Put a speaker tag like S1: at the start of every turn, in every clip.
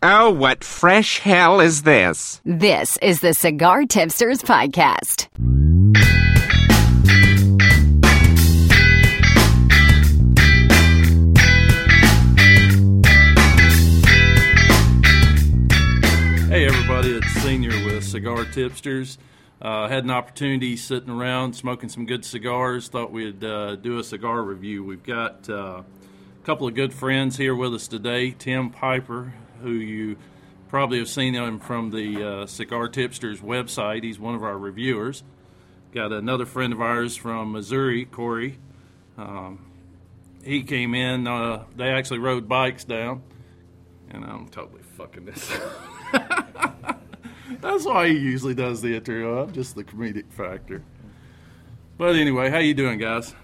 S1: Oh, what fresh hell is this?
S2: This is the Cigar Tipsters Podcast.
S3: Hey everybody, it's Senior with Cigar Tipsters. Uh, had an opportunity sitting around smoking some good cigars. Thought we'd uh, do a cigar review. We've got uh, a couple of good friends here with us today. Tim Piper, who you probably have seen him from the uh, Cigar Tipsters website. He's one of our reviewers. Got another friend of ours from Missouri, Corey. Um, he came in. Uh, they actually rode bikes down, and I'm totally fucking this. That's why he usually does the intro. I'm just the comedic factor. But anyway, how you doing, guys?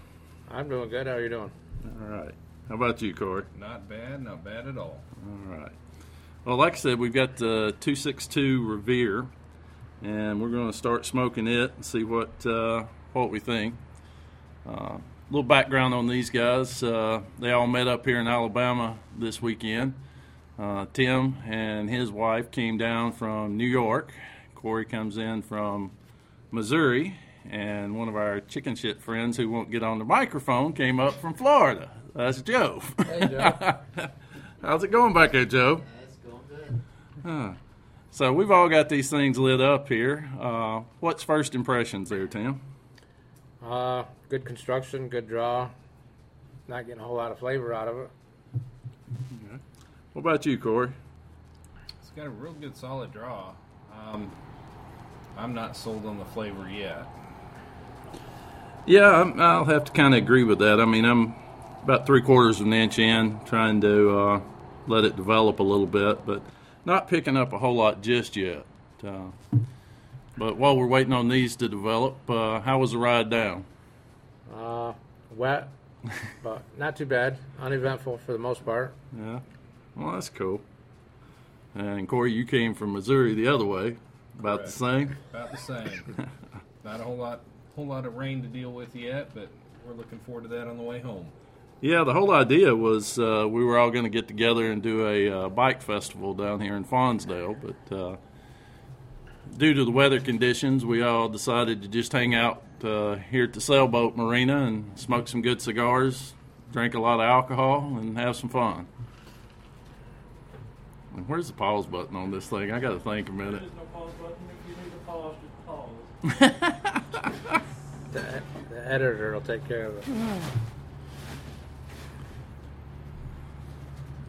S4: I'm doing good. How are you doing?
S3: All right. How about you, Corey?
S5: Not bad, not bad at all.
S3: All right. Well, like I said, we've got the 262 Revere, and we're going to start smoking it and see what uh, what we think. A uh, little background on these guys: uh, they all met up here in Alabama this weekend. Uh, Tim and his wife came down from New York. Corey comes in from Missouri, and one of our chicken shit friends who won't get on the microphone came up from Florida. That's Joe.
S4: Hey, Joe.
S3: How's it going back there, Joe?
S4: It's going good.
S3: Huh. So we've all got these things lit up here. Uh, what's first impressions there, Tim?
S4: Uh, good construction, good draw. Not getting a whole lot of flavor out of it.
S3: What about you, Corey?
S5: It's got a real good solid draw. Um, I'm not sold on the flavor yet.
S3: Yeah, I'm, I'll have to kind of agree with that. I mean, I'm about three quarters of an inch in, trying to uh, let it develop a little bit, but not picking up a whole lot just yet. Uh, but while we're waiting on these to develop, uh, how was the ride down?
S4: Uh, wet, but not too bad. Uneventful for the most part.
S3: Yeah, well, that's cool. And Corey, you came from Missouri the other way, about
S5: Correct.
S3: the same.
S5: About the same. not a whole lot, whole lot of rain to deal with yet, but we're looking forward to that on the way home.
S3: Yeah, the whole idea was uh, we were all going to get together and do a uh, bike festival down here in Fonsdale, but uh, due to the weather conditions, we all decided to just hang out uh, here at the sailboat marina and smoke some good cigars, drink a lot of alcohol, and have some fun. And Where's the pause button on this thing? I got to think a minute. There
S6: is no pause button. If you need to pause, just pause.
S4: the, the editor will take care of it.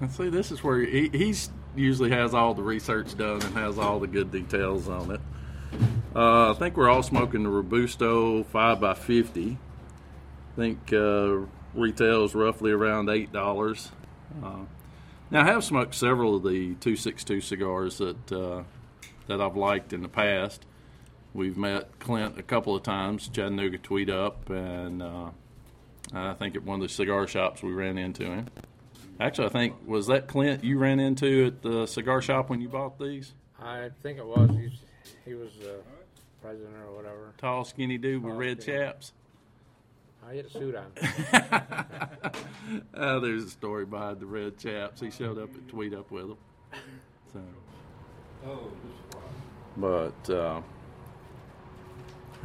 S3: And see, this is where he he's usually has all the research done and has all the good details on it. Uh, I think we're all smoking the Robusto 5x50. I think uh, retails roughly around $8. Uh, now, I have smoked several of the 262 cigars that, uh, that I've liked in the past. We've met Clint a couple of times, Chattanooga Tweet Up, and uh, I think at one of the cigar shops we ran into him. Actually, I think was that Clint you ran into at the cigar shop when you bought these?
S4: I think it was. He's, he was uh, president or whatever.
S3: Tall, skinny dude with
S4: Tall,
S3: red
S4: skinny.
S3: chaps.
S4: I had a suit on.
S3: Uh, there's a story behind the red chaps. He showed up at Tweet Up with them. So, Oh. but uh,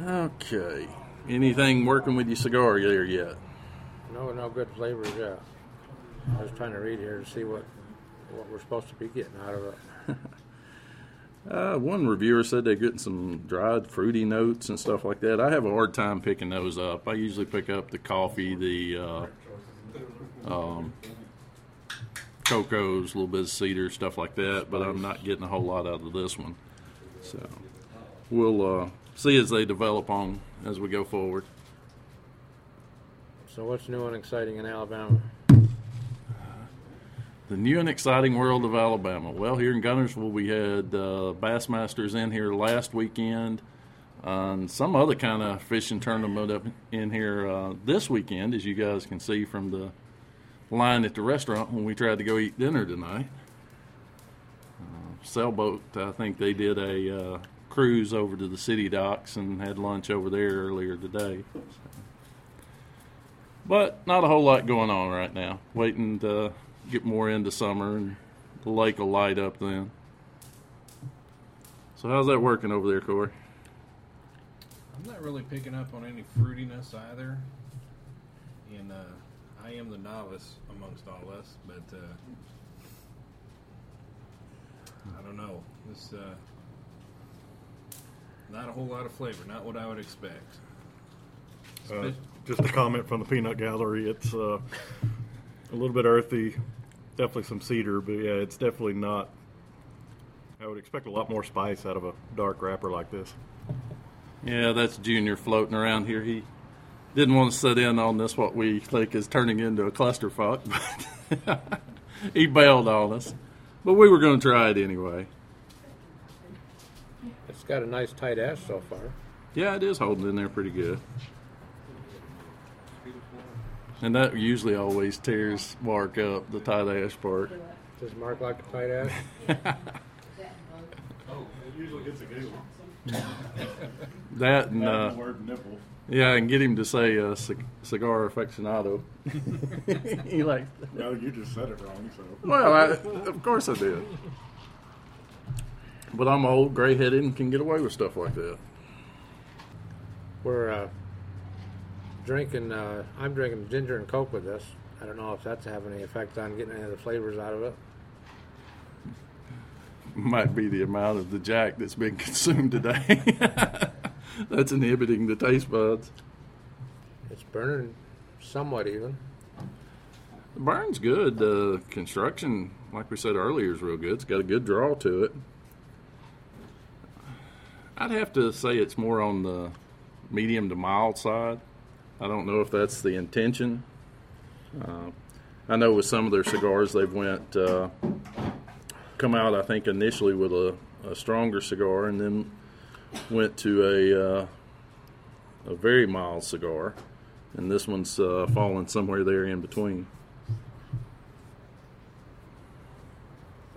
S3: okay, anything working with your cigar there yet?
S4: No, no good flavors yet. I was trying to read here to see what what we're supposed to be getting out of it.
S3: Uh, one reviewer said they're getting some dried fruity notes and stuff like that. I have a hard time picking those up. I usually pick up the coffee, the uh, um, cocos, a little bit of cedar, stuff like that, but I'm not getting a whole lot out of this one. So we'll uh, see as they develop on as we go forward.
S4: So what's new and exciting in Alabama?
S3: The new and exciting world of Alabama. Well, here in Guntersville, we had uh, Bassmasters in here last weekend, and some other kind of fishing tournament up in here uh, this weekend, as you guys can see from the line at the restaurant when we tried to go eat dinner tonight. Uh, sailboat, I think they did a uh, cruise over to the city docks and had lunch over there earlier today. But not a whole lot going on right now. Waiting to get more into summer and the lake will light up then. So how's that working over there, Corey?
S5: I'm not really picking up on any fruitiness either. And uh, I am the novice amongst all us, but uh, I don't know. This uh, not a whole lot of flavor. Not what I would expect.
S6: Uh, just a comment from the peanut gallery. It's uh, a little bit earthy, definitely some cedar, but yeah, it's definitely not. I would expect a lot more spice out of a dark wrapper like this.
S3: Yeah, that's Junior floating around here. He didn't want to sit in on this, what we think is turning into a clusterfuck, but he bailed on us. But we were going to try it anyway.
S4: It's got a nice tight ash so far.
S3: Yeah, it is holding in there pretty good. And that usually always tears Mark up, the tight ash part.
S4: Does Mark like a tight ash?
S6: Oh, it usually gets a giggle.
S3: That and uh,
S6: word nipple.
S3: yeah, and get him to say uh, cig- cigar aficionado. he likes.
S6: No, you just said it wrong. So
S3: Well, I, of course I did. But I'm old, gray headed, and can get away with stuff like that.
S4: We're uh, drinking. Uh, I'm drinking ginger and coke with this. I don't know if that's having any effect on getting any of the flavors out of it.
S3: Might be the amount of the jack that's been consumed today. that's inhibiting the taste buds.
S4: It's burning somewhat even.
S3: The burn's good. The construction, like we said earlier, is real good. It's got a good draw to it. I'd have to say it's more on the medium to mild side. I don't know if that's the intention. Uh, I know with some of their cigars, they've went uh, come out. I think initially with a, a stronger cigar, and then went to a uh, a very mild cigar, and this one's uh, falling somewhere there in between.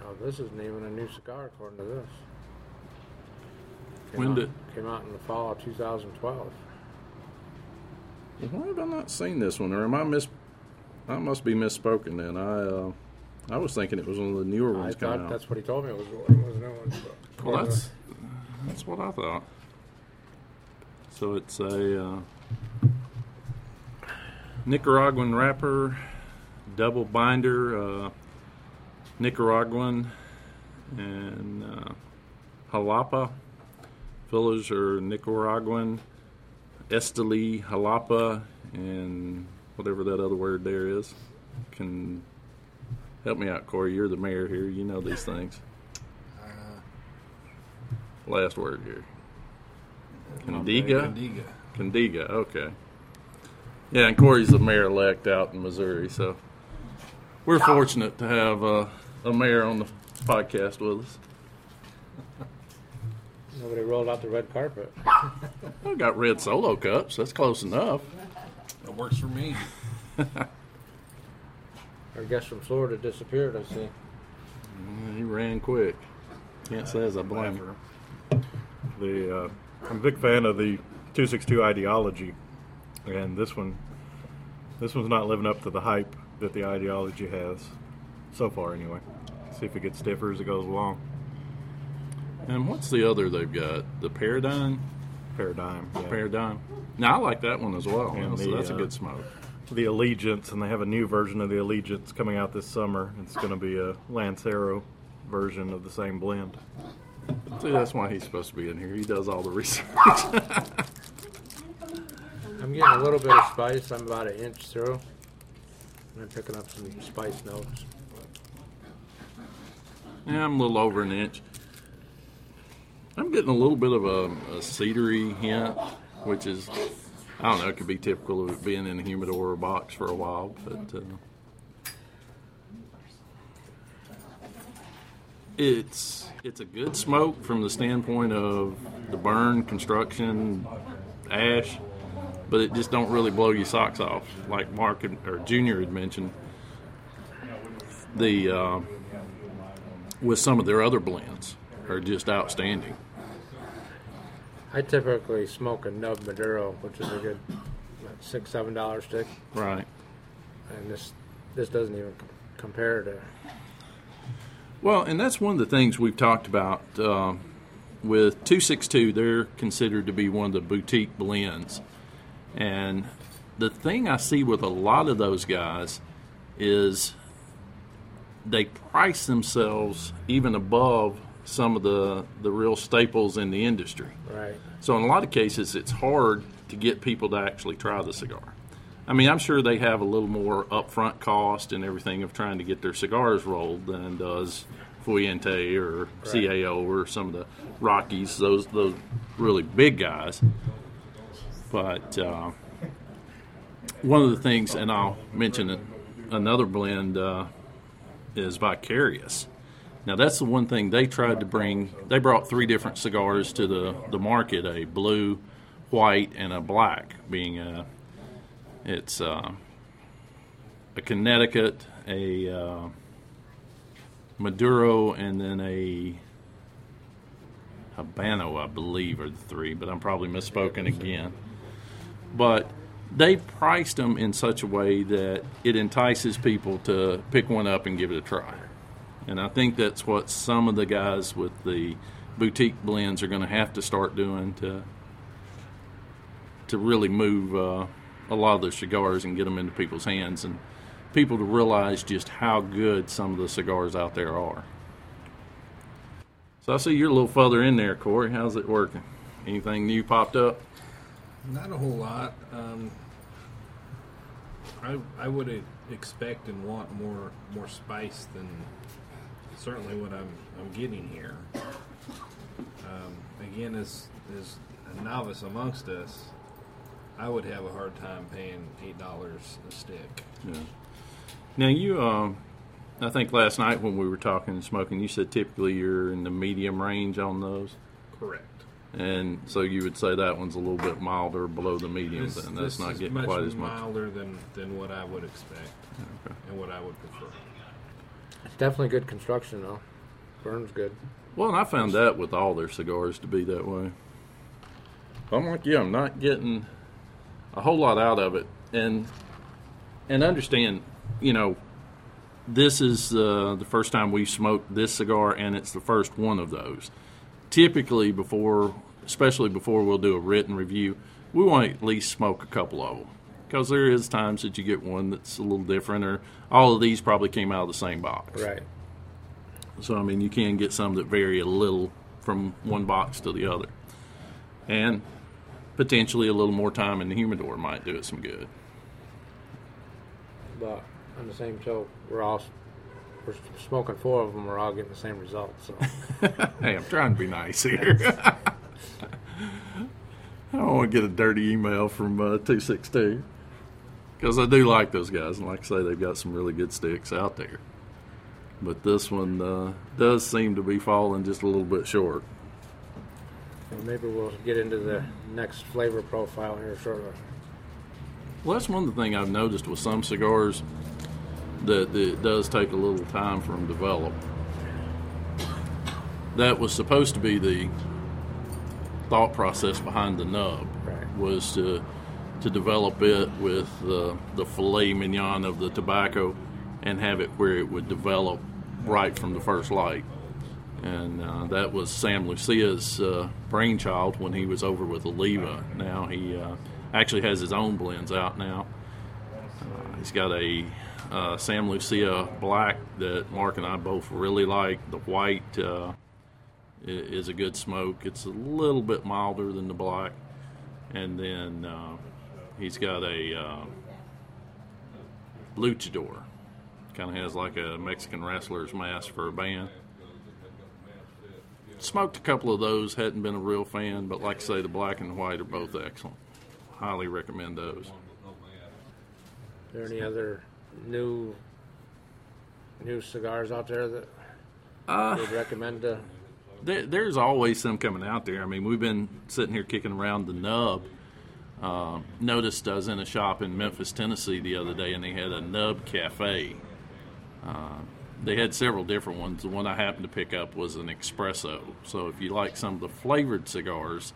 S4: Oh, this isn't even a new cigar according to this. Came
S3: When
S4: out,
S3: did-
S4: came out in the fall of 2012.
S3: Why have I not seen this one, or am I miss? I must be misspoken. Then I, uh, I was thinking it was one of the newer ones
S4: I
S3: ones
S4: thought
S3: out.
S4: that's what he told me it was. It was a new one. but-
S3: Well, that's that's what I thought. So it's a uh, Nicaraguan wrapper, double binder, uh, Nicaraguan, and uh, Jalapa. Fillers are Nicaraguan, Esteli, Jalapa, and whatever that other word there is. Can help me out, Corey. You're the mayor here. You know these things. Last word here. Condega?
S5: Condega.
S3: Condega, okay. Yeah, and Corey's the mayor elect out in Missouri, so we're fortunate to have uh, a mayor on the podcast with us.
S4: Nobody rolled out the red carpet.
S3: I've got red solo cups. That's close enough.
S5: It works for me.
S4: Our guest from Florida disappeared. I see.
S3: He ran quick. Can't say as I blame her.
S6: the uh, I'm a big fan of the 262 ideology, and this one, this one's not living up to the hype that the ideology has so far. Anyway, see if it gets stiffer as it goes along.
S3: And what's the other they've got? The Paradigm?
S6: Paradigm. yeah.
S3: Paradigm. Now, I like that one as well.
S6: And
S3: so
S6: the,
S3: that's a
S6: uh,
S3: good smoke.
S6: the Allegiance, and they have a new version of the Allegiance coming out this summer. It's going to be a Lancero version of the same blend.
S3: See, that's why he's supposed to be in here. He does all the research.
S4: I'm getting a little bit of spice. I'm about an inch through. And I'm picking up some spice notes.
S3: Yeah, I'm a little over an inch. I'm getting a little bit of a, a cedary hint, which is, I don't know, it could be typical of it being in a humidor or box for a while, but uh, it's it's a good smoke from the standpoint of the burn, construction, ash, but it just don't really blow your socks off, like Mark or Junior had mentioned. The uh, with some of their other blends are just outstanding.
S4: I typically smoke a Nub Maduro, which is a good six, seven dollar stick,
S3: Right.
S4: and this this doesn't even com- compare to.
S3: Well, and that's one of the things we've talked about uh, with 262. They're considered to be one of the boutique blends. And the thing I see with a lot of those guys is they price themselves even above some of the, the real staples in the industry.
S4: Right.
S3: So, in a lot of cases, it's hard to get people to actually try the cigar. I mean, I'm sure they have a little more upfront cost and everything of trying to get their cigars rolled than does Fuente or CAO or some of the Rockies, those those really big guys. But uh, one of the things, and I'll mention another blend uh, is Vicarious. Now that's the one thing they tried to bring. They brought three different cigars to the, the market: a blue, white, and a black. Being a, it's uh, a Connecticut, a uh, Maduro, and then a Habano, I believe, are the three. But I'm probably misspoken again. But they priced them in such a way that it entices people to pick one up and give it a try. And I think that's what some of the guys with the boutique blends are going to have to start doing to to really move uh, a lot of those cigars and get them into people's hands and people to realize just how good some of the cigars out there are. So I see you're a little further in there, Corey. How's it working? Anything new popped up?
S5: Not a whole lot. Um, I I would expect and want more more spice than certainly what I'm I'm getting here. Um, again, as as a novice amongst us, I would have a hard time paying eight dollars a stick.
S3: Yeah. Now you, um, I think last night when we were talking and smoking, you said typically you're in the medium range on those,
S5: Correct.
S3: and so you would say that one's a little bit milder below the medium.
S5: This,
S3: then that's not getting quite as much.
S5: milder than than what I would expect
S3: Okay.
S5: and what I would prefer.
S4: It's definitely good construction though. Burns good.
S3: Well, and I found that with all their cigars to be that way. I'm like you. I'm not getting a whole lot out of it, and and understand, you know, this is uh, the first time we smoked this cigar, and it's the first one of those. Typically, before, especially before we'll do a written review, we want to at least smoke a couple of them because there is times that you get one that's a little different, or all of these probably came out of the same box.
S4: Right.
S3: So I mean, you can get some that vary a little from one box to the other, and potentially a little more time in the humidor might do it some good.
S4: But on the same token, we're all we're smoking four of them. We're all getting the same results. So
S3: Hey, I'm trying to be nice here. I don't want to get a dirty email from uh, 262 because I do like those guys, and like I say, they've got some really good sticks out there. But this one uh, does seem to be falling just a little bit short.
S4: maybe we'll get into the next flavor profile here shortly.
S3: Well, that's one of the things I've noticed with some cigars that, that it does take a little time for them to develop. That was supposed to be the thought process behind the nub
S4: Right.
S3: was to to develop it with the the filet mignon of the tobacco and have it where it would develop right from the first light. And uh, that was Sam Leccia's uh, brainchild when he was over with Oliva. Now he uh, actually has his own blends out now. Uh, he's got a uh, Sam Lucia black that Mark and I both really like. The white uh, is a good smoke. It's a little bit milder than the black. And then uh, he's got a uh, luchador. Kind of has like a Mexican wrestler's mask for a band. Smoked a couple of those, hadn't been a real fan, but like I say, the black and the white are both excellent. Highly recommend those.
S4: Are there any other new new cigars out there that
S3: Uh,
S4: you'd recommend to?
S3: there, there's always some coming out there. I mean, we've been sitting here kicking around the nub. Uh, noticed I was in a shop in Memphis, Tennessee the other day, and they had a nub cafe. Uh, they had several different ones. The one I happened to pick up was an espresso. So if you like some of the flavored cigars,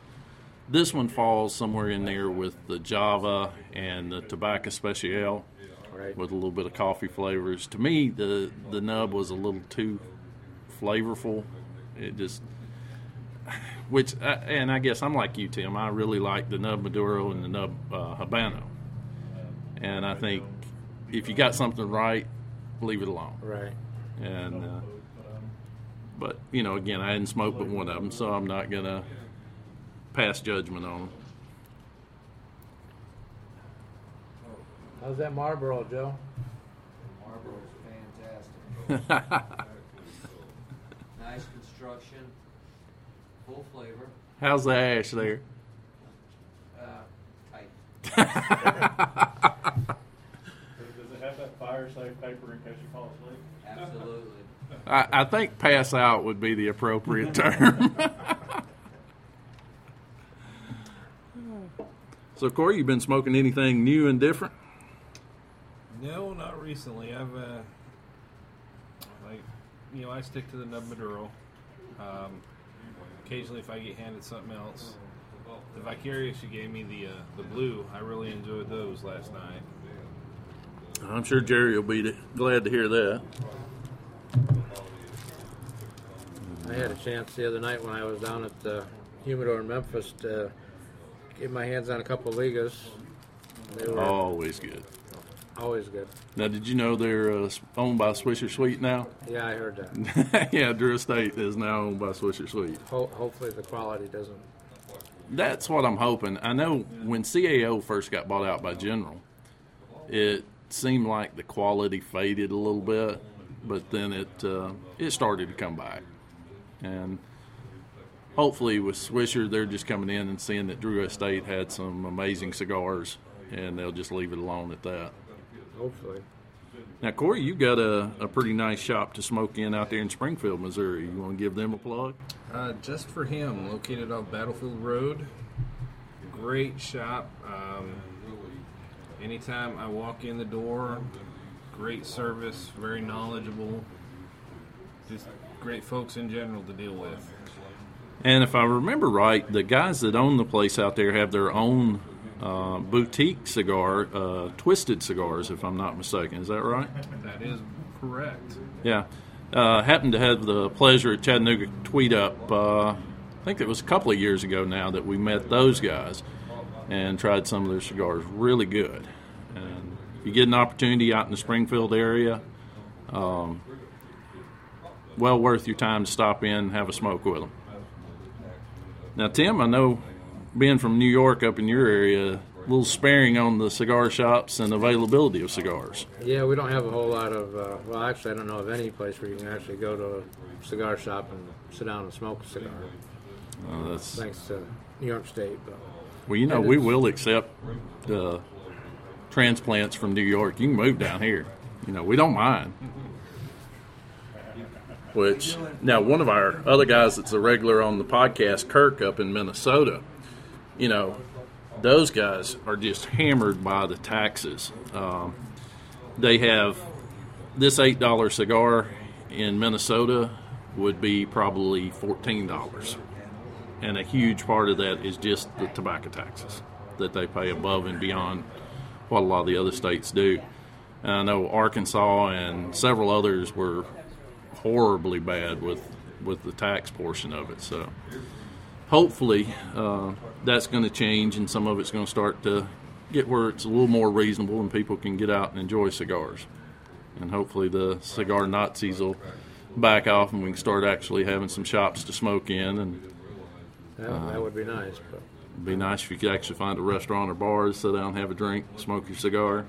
S3: this one falls somewhere in there with the Java and the Tobacco Special
S4: Right.
S3: with a little bit of coffee flavors. To me, the the nub was a little too flavorful. It just, which, uh, and I guess I'm like you, Tim. I really like the Nub Maduro and the Nub uh, Habano. And I think if you got something right, leave it alone.
S4: Right.
S3: And, uh, but you know, again, I hadn't smoked but one of them, so I'm not gonna pass judgment on them.
S4: How's that Marlboro, Joe?
S7: Marlboro's fantastic. nice construction, full flavor,
S3: How's the ash there?
S7: uh, tight.
S6: Does it have that fire safe paper in case you fall asleep?
S7: Absolutely.
S3: I, I think pass out would be the appropriate term. so, Corey, you've been smoking anything new and different?
S5: No, not recently. I've, uh, like, you know, I stick to the Nub Maduro. Occasionally, if I get handed something else, the Vicarious you gave me the uh, the blue, I really enjoyed those last night.
S3: I'm sure Jerry will be glad to hear that.
S4: I had a chance the other night when I was down at the Humidor in Memphis to get my hands on a couple Ligas. They were
S3: Always good.
S4: Always good.
S3: Now, did you know they're uh, owned by Swisher Sweet now?
S4: Yeah, I heard that.
S3: yeah, Drew Estate is now owned by Swisher Sweet.
S4: Ho- hopefully the quality doesn't.
S3: That's what I'm hoping. I know when CAO first got bought out by General, it seemed like the quality faded a little bit, but then it uh, it started to come back, and hopefully with Swisher, they're just coming in and seeing that Drew Estate had some amazing cigars, and they'll just leave it alone at that.
S4: Hopefully.
S3: Now, Corey, you've got a, a pretty nice shop to smoke in out there in Springfield, Missouri. You want to give them a plug?
S5: Uh, just for him, located off Battlefield Road. Great shop. Um, anytime I walk in the door, great service, very knowledgeable. Just great folks in general to deal with.
S3: And if I remember right, the guys that own the place out there have their own uh, boutique cigar, uh, Twisted Cigars, if I'm not mistaken. Is that right?
S5: That is correct.
S3: Yeah. Uh, happened to have the pleasure at Chattanooga Tweet Up, uh, I think it was a couple of years ago now, that we met those guys and tried some of their cigars. Really good. And if you get an opportunity out in the Springfield area, um, well worth your time to stop in and have a smoke with them. Now, Tim, I know being from New York up in your area, a little sparing on the cigar shops and availability of cigars.
S4: Yeah, we don't have a whole lot of. Uh, well, actually, I don't know of any place where you can actually go to a cigar shop and sit down and smoke a cigar.
S3: Uh, that's
S4: Thanks to New York State. But
S3: Well, you know, we will accept uh, transplants from New York. You can move down here. You know, we don't mind. Which now, one of our other guys that's a regular on the podcast, Kirk, up in Minnesota. You know, those guys are just hammered by the taxes. Um, they have this eight dollar cigar in Minnesota would be probably fourteen dollars and a huge part of that is just the tobacco taxes that they pay above and beyond what a lot of the other states do. And I know Arkansas and several others were horribly bad with with the tax portion of it. So hopefully uh, that's going to change, and some of it's going to start to get where it's a little more reasonable, and people can get out and enjoy cigars. And hopefully the cigar Nazis will back off, and we can start actually having some shops to smoke in and
S4: that,
S3: Uh-huh.
S4: that would be nice. But
S3: It'd be nice if you could actually find a restaurant or bar to sit down, have a drink, smoke your cigar.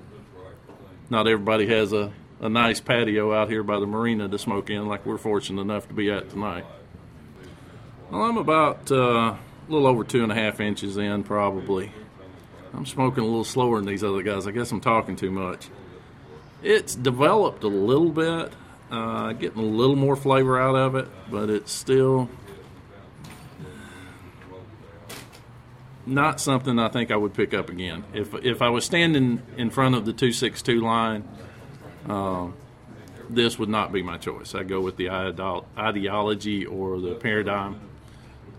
S3: Not everybody has a, a nice patio out here by the marina to smoke in, like we're fortunate enough to be at tonight. Well, I'm about uh, a little over two and a half inches in, probably. I'm smoking a little slower than these other guys. I guess I'm talking too much. It's developed a little bit, uh, getting a little more flavor out of it, but it's still not something I think I would pick up again. If if I was standing in front of the two six two line, um, this would not be my choice. I go with the ideology or the paradigm.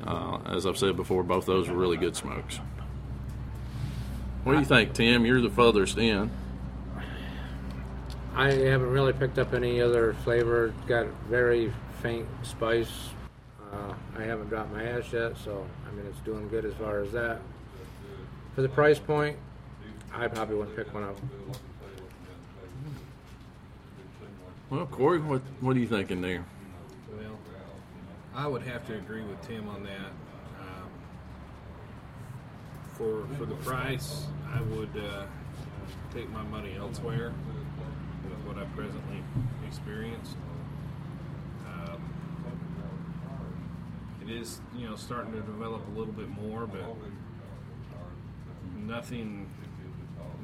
S3: Uh, as I've said before, both those were really good smokes. What do you think, Tim? You're the furthest in.
S4: I haven't really picked up any other flavor. Got very faint spice. Uh, I haven't dropped my ash yet, so I mean it's doing good as far as that. For the price point, I probably wouldn't pick one up.
S3: Well, Corey, what what are you thinking there?
S5: I would have to agree with Tim on that. Um, for for the price, I would uh, take my money elsewhere with what I presently experienced. Um, it is, you know, starting to develop a little bit more, but nothing,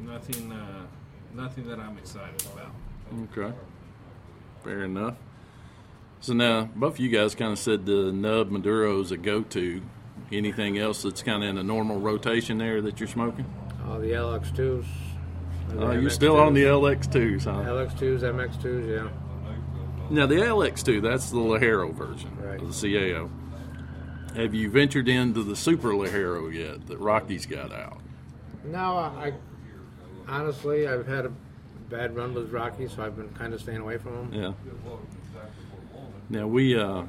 S5: nothing, uh, nothing that I'm excited about.
S3: Okay, fair enough. So now, both of you guys kind of said the Nub Maduro is a go-to. Anything else that's kind of in a normal rotation there that you're smoking?
S4: All the LX2s. and the
S3: Uh, you're still on the LX2s, huh?
S4: LX2s, MX2s, yeah.
S3: Now the LX2, that's the Ligero version
S4: Right.
S3: of the CAO. Have you ventured into the Super Ligero yet that Rocky's got out?
S4: No, I honestly I've had a bad run with Rocky, so I've been kind of staying away from him.
S3: Yeah. Now we, uh,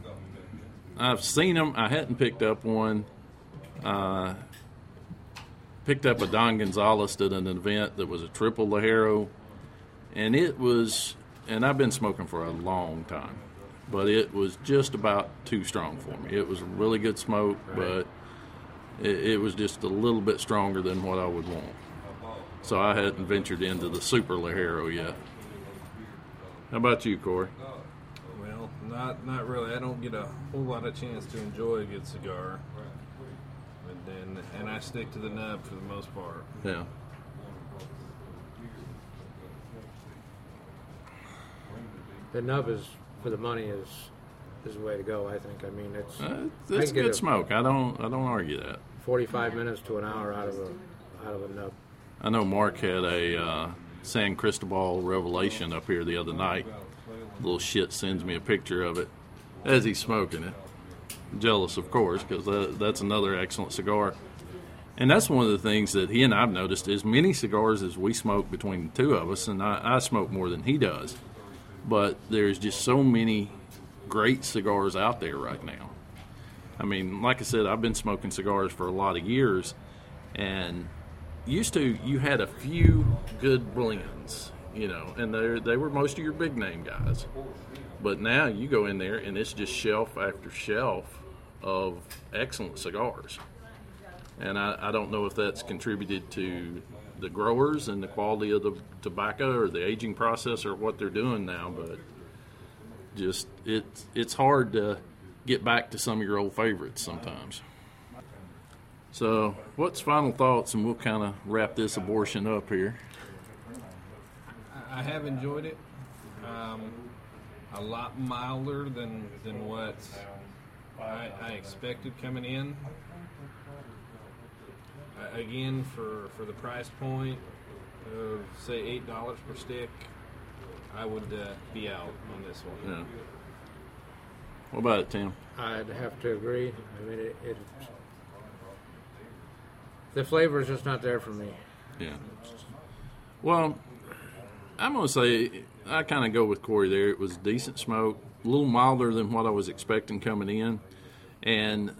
S3: I've seen them. I hadn't picked up one. Uh, picked up a Don Gonzalez at an event that was a triple Ligero, and it was. And I've been smoking for a long time, but it was just about too strong for me. It was a really good smoke, but it, it was just a little bit stronger than what I would want. So I hadn't ventured into the Super Ligero yet. How about you, Corey?
S5: Well, not not really. I don't get a whole lot of chance to enjoy a good cigar. And then and I stick to the nub for the most part.
S3: Yeah.
S4: The nub is for the money is is the way to go. I think. I mean, it's
S3: Uh,
S4: I
S3: it's
S4: can get
S3: good
S4: a
S3: smoke. I don't. I don't argue that.
S4: 45 minutes to an hour out of a out of a nub.
S3: I know Mark had a uh, San Cristobal Revelation up here the other night. Little shit sends me a picture of it as he's smoking it. Jealous, of course, because that, that's another excellent cigar. And that's one of the things that he and I've noticed as many cigars as we smoke between the two of us, and I, I smoke more than he does. But there's just so many great cigars out there right now. I mean, like I said, I've been smoking cigars for a lot of years, and used to you had a few good blends, you know, and they they were most of your big name guys. But now you go in there and it's just shelf after shelf of excellent cigars. And I, I don't know if that's contributed to the growers and the quality of the tobacco or the aging process or what they're doing now, but just it's it's hard to get back to some of your old favorites sometimes. So, what's final thoughts, and we'll kind of wrap this abortion up here.
S5: I I have enjoyed it. Um, a lot milder than than what I, I expected coming in. Uh, again, for for the price point of say eight dollars per stick, I would uh, be out on this one.
S3: Yeah. What about it, Tim?
S4: I'd have to agree. I mean, it, it the flavor is just not there for me.
S3: Yeah. Well, I'm to say I kind of go with Corey there. It was decent smoke, a little milder than what I was expecting coming in. And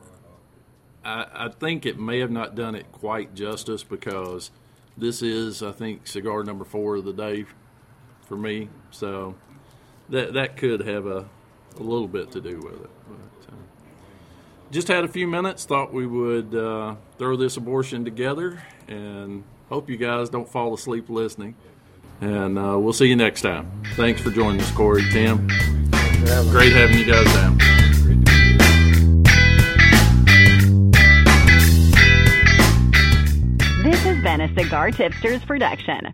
S3: I, I think it may have not done it quite justice because this is, I think, cigar number four of the day for me. So that that could have a, a little bit to do with it. But, uh, just had a few minutes. Thought we would uh, throw this abortion together, and hope you guys don't fall asleep listening. And uh, we'll see you next time. Thanks for joining us, Corey, Tim. Great having you guys down.
S2: This has been a Cigar Tipsters production.